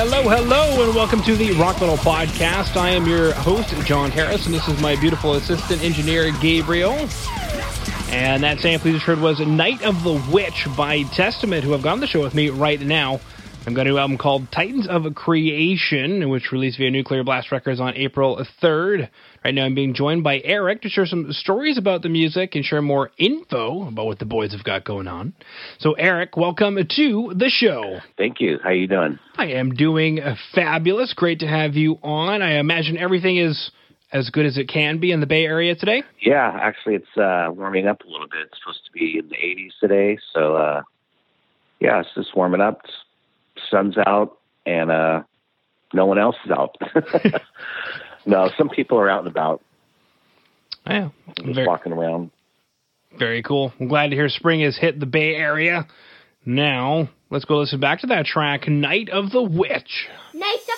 Hello, hello, and welcome to the Rock Metal Podcast. I am your host, Jon Harris, and this is my beautiful assistant engineer, Gabriel. And that sample you just heard was Night of the Witch by Testament, who have gone on the show with me right now. I've got a new album called Titans of Creation, which released via Nuclear Blast Records on April 3rd. Right now, I'm being joined by Eric to share some stories about the music and share more info about what the boys have got going on. So, Eric, welcome to the show. Thank you. How you doing? I am doing fabulous. Great to have you on. I imagine everything is as good as it can be in the Bay Area today. Yeah, actually, it's uh, warming up a little bit. It's supposed to be in the 80s today, so uh, yeah, it's just warming up. Sun's out and uh, no one else is out. no, some people are out and about. Yeah, just very, walking around. Very cool. I'm glad to hear spring has hit the Bay Area. Now, let's go listen back to that track, Night of the Witch. Night of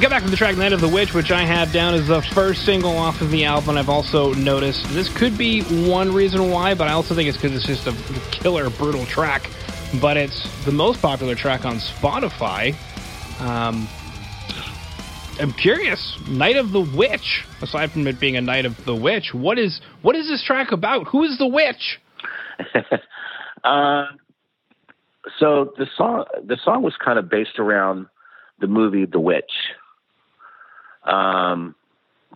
got back to the track Night of the Witch, which I have down as the first single off of the album. I've also noticed this could be one reason why, but I also think it's because it's just a killer, brutal track. But it's the most popular track on Spotify. Um, I'm curious. Night of the Witch. Aside from it being a Night of the Witch, what is what is this track about? Who is the witch? uh, so the song the song was kind of based around the movie The Witch. Um,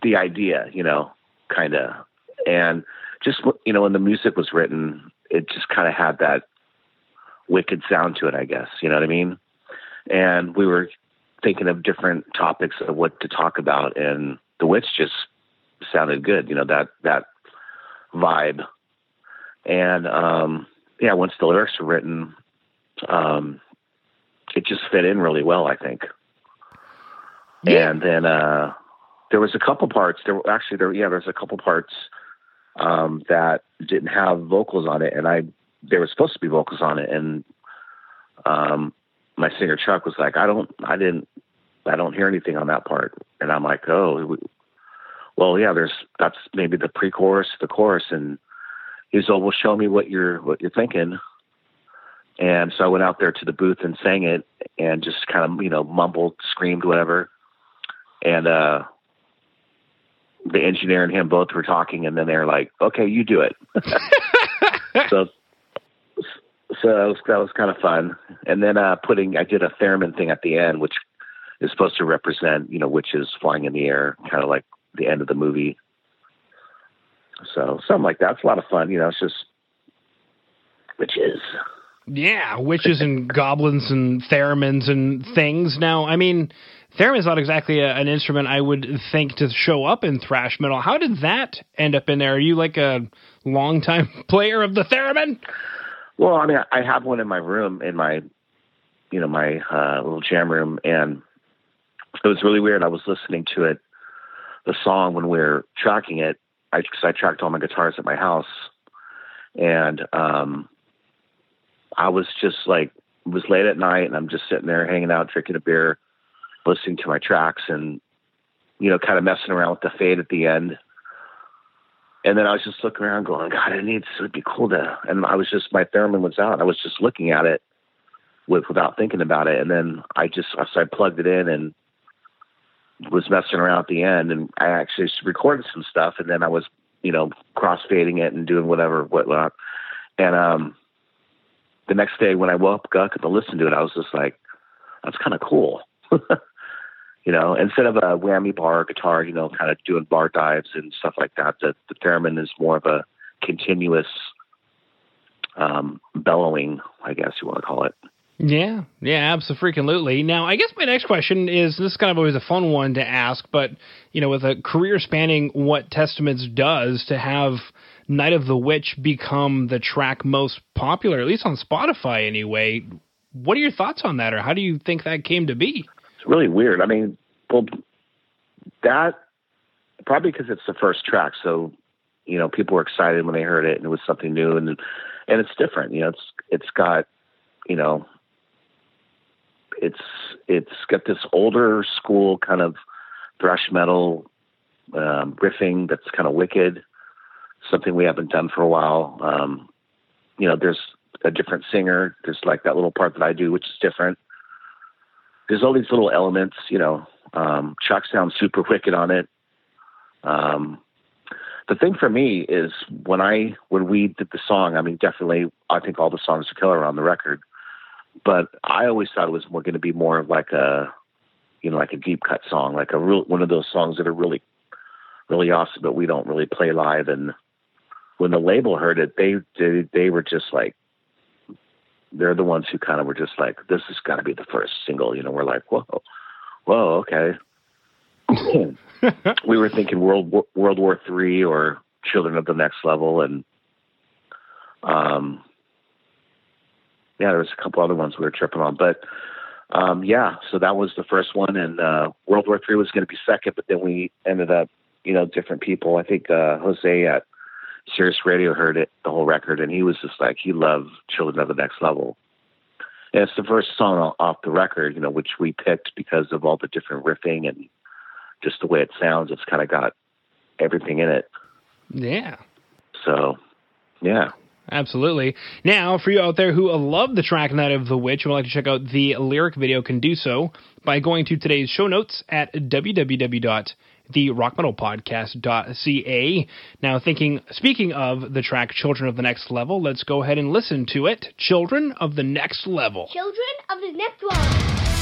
the idea, you know, kind of, and just you know, when the music was written, it just kind of had that wicked sound to it, I guess. You know what I mean? And we were thinking of different topics of what to talk about, and The Witch just sounded good. You know that that vibe, and um, yeah, once the lyrics were written, um, it just fit in really well, I think. And then uh, there was a couple parts. There were actually there yeah, there's a couple parts um, that didn't have vocals on it, and I there was supposed to be vocals on it, and um, my singer Chuck was like, I don't, I didn't, I don't hear anything on that part, and I'm like, oh, well, yeah, there's that's maybe the pre-chorus, the chorus, and he's oh, well, show me what you're what you're thinking. And so I went out there to the booth and sang it and just kind of, you know, mumbled, screamed, whatever. And uh, the engineer and him both were talking, and then they're like, "Okay, you do it." so, so that was that was kind of fun. And then uh, putting, I did a theremin thing at the end, which is supposed to represent, you know, witches flying in the air, kind of like the end of the movie. So something like that. It's a lot of fun. You know, it's just witches. Yeah, witches and goblins and theremins and things. Now, I mean, theremin's not exactly a, an instrument I would think to show up in thrash metal. How did that end up in there? Are you like a longtime player of the theremin? Well, I mean, I have one in my room, in my, you know, my uh, little jam room, and it was really weird. I was listening to it, the song when we were tracking it. I, cause I tracked all my guitars at my house, and um, I was just like, it was late at night and I'm just sitting there hanging out, drinking a beer, listening to my tracks and, you know, kind of messing around with the fade at the end. And then I was just looking around going, God, it needs, it'd be cool to, and I was just, my theremin was out. I was just looking at it with, without thinking about it. And then I just, so I plugged it in and was messing around at the end and I actually recorded some stuff and then I was, you know, cross fading it and doing whatever, whatnot. And, um, the next day when I woke up to listen to it, I was just like, that's kind of cool. you know, instead of a whammy bar guitar, you know, kind of doing bar dives and stuff like that, the, the theremin is more of a continuous um, bellowing, I guess you want to call it. Yeah, yeah, absolutely. Now, I guess my next question is this is kind of always a fun one to ask, but you know, with a career spanning what Testaments does to have Night of the Witch become the track most popular, at least on Spotify anyway. What are your thoughts on that, or how do you think that came to be? Really weird. I mean, well, that probably because it's the first track, so you know people were excited when they heard it, and it was something new, and and it's different. You know, it's it's got you know it's it's got this older school kind of thrash metal um, riffing that's kind of wicked something we haven't done for a while. Um, you know, there's a different singer. There's like that little part that I do, which is different. There's all these little elements, you know. Um, Chuck sounds super wicked on it. Um, the thing for me is when I when we did the song. I mean, definitely, I think all the songs are killer on the record. But I always thought it was more going to be more of like a, you know, like a deep cut song, like a real one of those songs that are really, really awesome, but we don't really play live and when the label heard it, they they, they were just like, they're the ones who kind of were just like, this has got to be the first single. You know, we're like, whoa, whoa, okay. we were thinking World War, World War Three or Children of the Next Level, and um, yeah, there was a couple other ones we were tripping on, but um, yeah, so that was the first one, and uh, World War Three was going to be second, but then we ended up, you know, different people. I think uh, Jose at Sirius Radio heard it, the whole record, and he was just like, he loved Children of the Next Level. And it's the first song off the record, you know, which we picked because of all the different riffing and just the way it sounds. It's kind of got everything in it. Yeah. So, yeah. Absolutely. Now, for you out there who love the track Night of the Witch and would like to check out the lyric video, can do so by going to today's show notes at www.therockmetalpodcast.ca. Now, thinking, speaking of the track Children of the Next Level, let's go ahead and listen to it. Children of the Next Level. Children of the next one.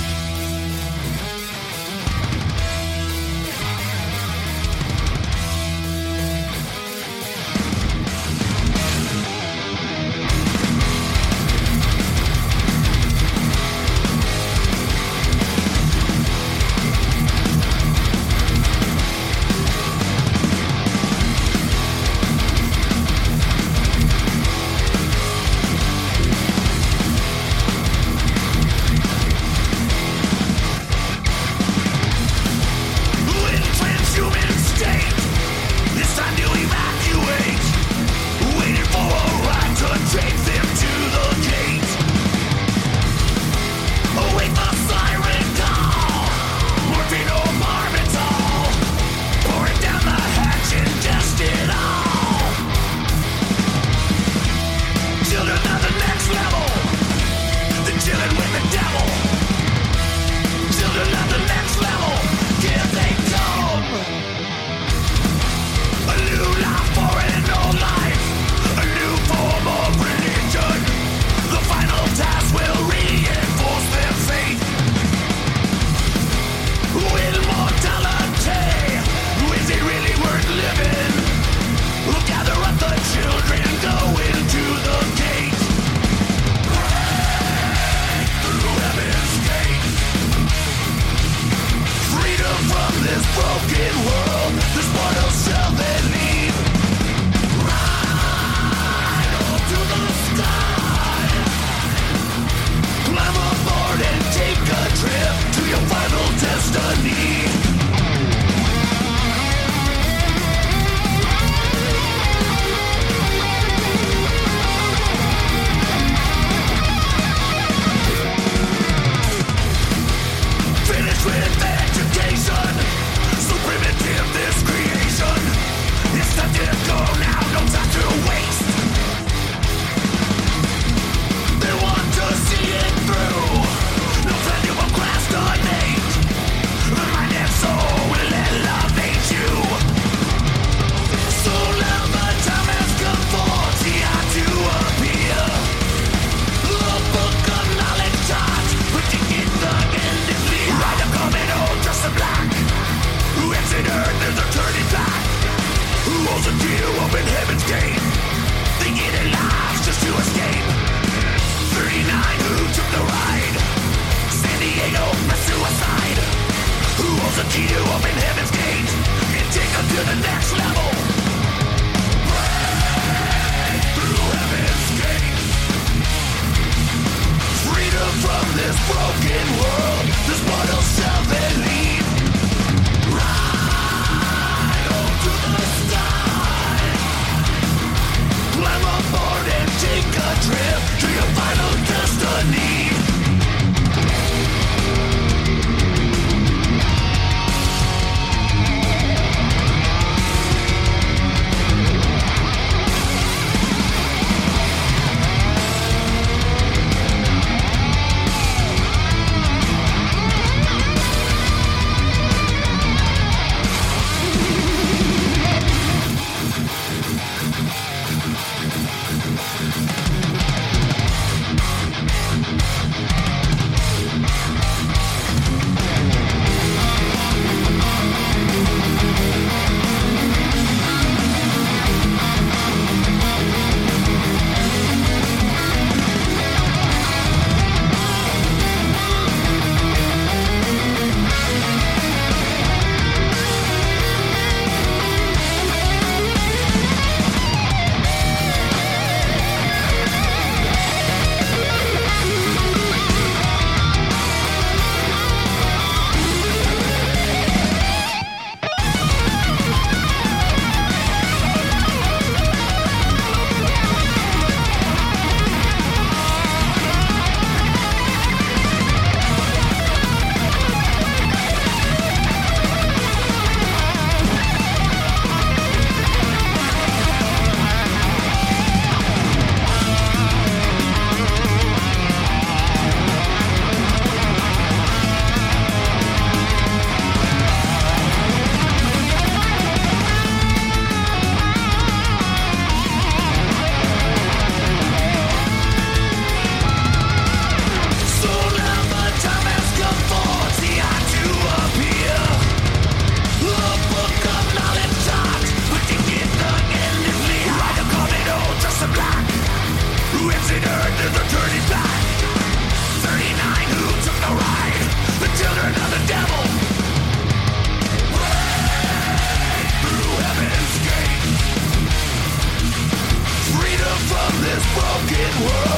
world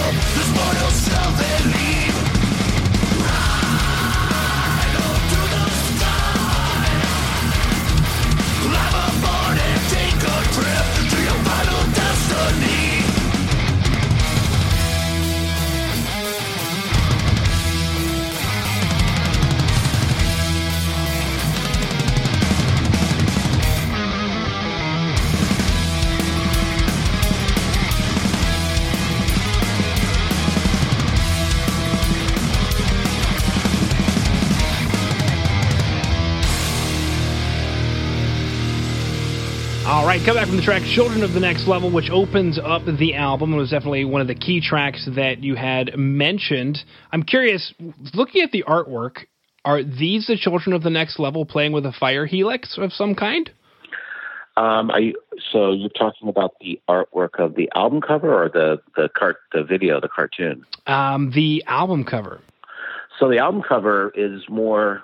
come back from the track Children of the Next Level, which opens up the album. It was definitely one of the key tracks that you had mentioned. I'm curious, looking at the artwork, are these the Children of the Next Level playing with a fire helix of some kind? Um, you, so you're talking about the artwork of the album cover or the the cart the video, the cartoon? Um, the album cover. So the album cover is more.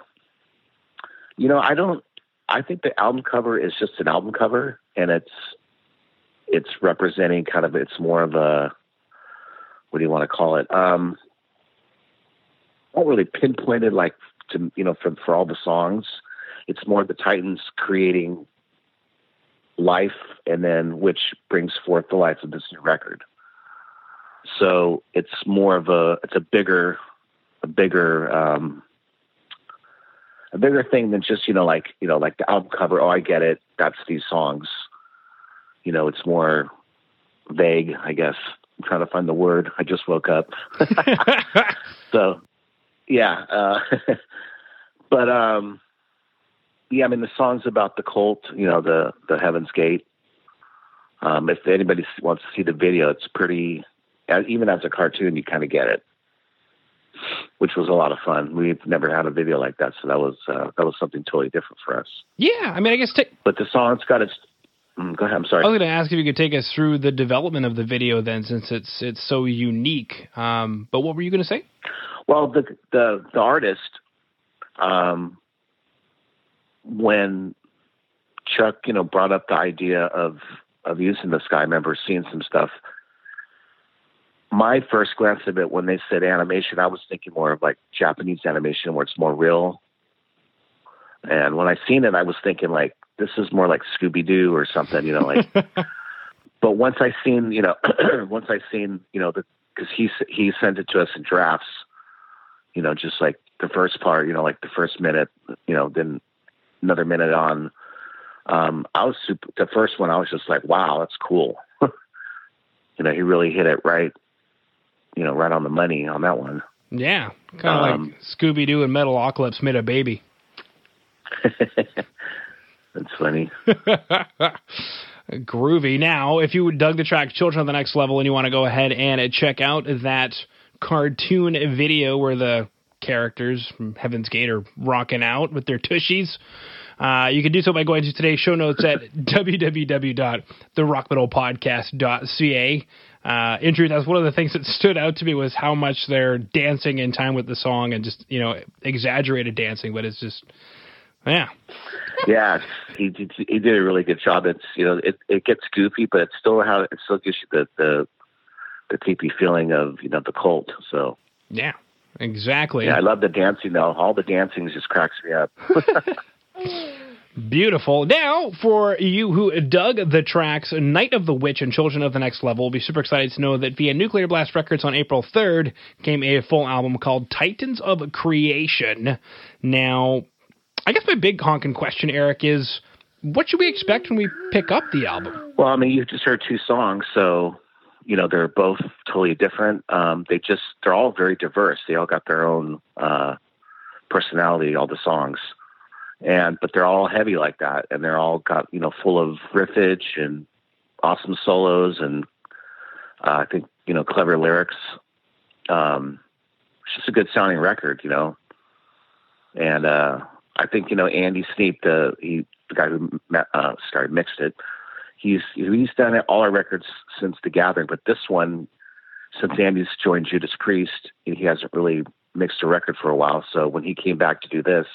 You know, I don't. I think the album cover is just an album cover, and it's it's representing kind of it's more of a what do you want to call it? Um, not really pinpointed like to you know for for all the songs. It's more the Titans creating life and then which brings forth the life of this new record. So it's more of a it's a bigger a bigger um a bigger thing than just, you know, like, you know, like the album cover, oh I get it, that's these songs. You know, it's more vague, I guess. I'm trying to find the word. I just woke up. so yeah. Uh but um yeah, I mean the song's about the cult, you know, the the Heaven's Gate. Um, if anybody wants to see the video, it's pretty. Even as a cartoon, you kind of get it, which was a lot of fun. We've never had a video like that, so that was uh, that was something totally different for us. Yeah, I mean, I guess. T- but the song's got its. Mm, go ahead. I'm sorry. I was going to ask if you could take us through the development of the video, then, since it's it's so unique. Um, but what were you going to say? Well, the the the artist um, when Chuck, you know, brought up the idea of of using this guy, I remember seeing some stuff. My first glance of it when they said animation, I was thinking more of like Japanese animation where it's more real. And when I seen it, I was thinking like this is more like Scooby Doo or something, you know, like. but once I seen, you know, once I seen, you know, the because he he sent it to us in drafts, you know, just like the first part, you know, like the first minute, you know, then another minute on. Um, I was super, the first one. I was just like, wow, that's cool. you know, he really hit it right. You know, right on the money on that one. Yeah, kind of um, like Scooby Doo and Metalocalypse made a baby. that's funny. Groovy. Now, if you dug the track "Children of the Next Level" and you want to go ahead and check out that cartoon video where the characters from Heaven's Gate are rocking out with their tushies. Uh, you can do so by going to today's show notes at www.therockmetalpodcast.ca. Uh, in truth, that's one of the things that stood out to me was how much they're dancing in time with the song and just, you know, exaggerated dancing, but it's just, yeah. Yeah, he, he did a really good job. It's, you know, it, it gets goofy, but it's still how, it still gives you the, the, the creepy feeling of, you know, the cult. So, yeah. Exactly. Yeah, I love the dancing though. All the dancing just cracks me up. Beautiful. Now, for you who dug the tracks Night of the Witch and Children of the Next Level, will be super excited to know that via Nuclear Blast Records on April 3rd came a full album called Titans of Creation. Now, I guess my big honking question, Eric, is what should we expect when we pick up the album? Well, I mean, you just heard two songs, so you know they're both totally different. Um, they just they're all very diverse. They all got their own uh, personality. All the songs, and but they're all heavy like that, and they're all got you know full of riffage and awesome solos, and uh, I think you know clever lyrics. Um, it's just a good sounding record, you know. And uh, I think you know Andy Sneap, the he, the guy who uh, started mixed it he's he's done all our records since the gathering, but this one, since Andy's joined Judas Priest, he hasn't really mixed a record for a while. So when he came back to do this,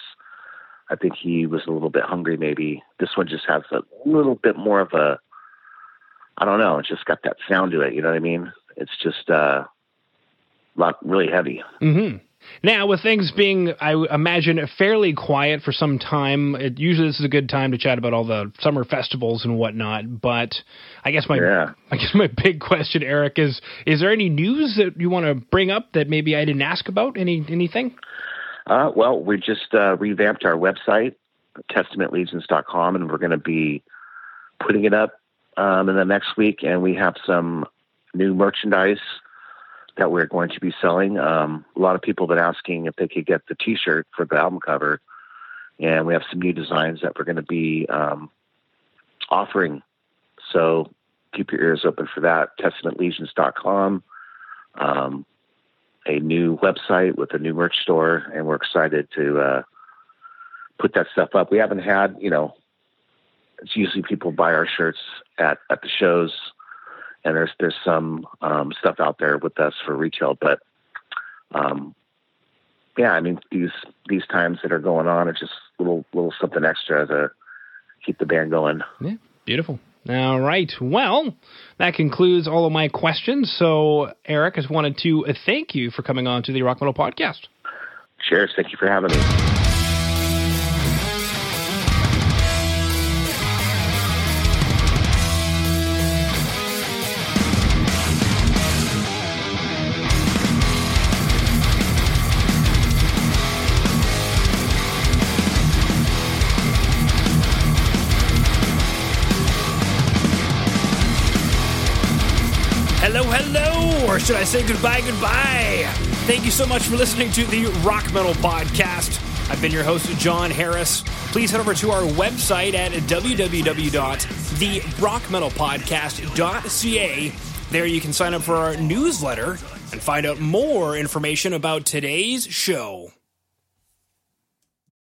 I think he was a little bit hungry. Maybe this one just has a little bit more of a, I don't know, it's just got that sound to it. You know what I mean? It's just uh, a lot really heavy. Mm-hmm. Now, with things being, I imagine, fairly quiet for some time, it, usually this is a good time to chat about all the summer festivals and whatnot. But I guess my, yeah. I guess my big question, Eric, is: Is there any news that you want to bring up that maybe I didn't ask about? Any anything? Uh, well, we just uh, revamped our website, testamentlegions.com, and we're going to be putting it up um, in the next week. And we have some new merchandise that we're going to be selling. Um, a lot of people have been asking if they could get the T-shirt for the album cover, and we have some new designs that we're going to be um, offering. So keep your ears open for that. TestamentLegions.com, um, a new website with a new merch store, and we're excited to uh, put that stuff up. We haven't had, you know, it's usually people buy our shirts at, at the shows, and there's there's some um, stuff out there with us for retail, but um, yeah, I mean these these times that are going on, it's just little little something extra to keep the band going. Yeah, beautiful. All right. Well, that concludes all of my questions. So, Eric, I just wanted to thank you for coming on to the Rock Metal Podcast. Cheers. Thank you for having me. Should I say goodbye, goodbye? Thank you so much for listening to the Rock Metal Podcast. I've been your host, Jon Harris. Please head over to our website at www.therockmetalpodcast.ca. There you can sign up for our newsletter and find out more information about today's show.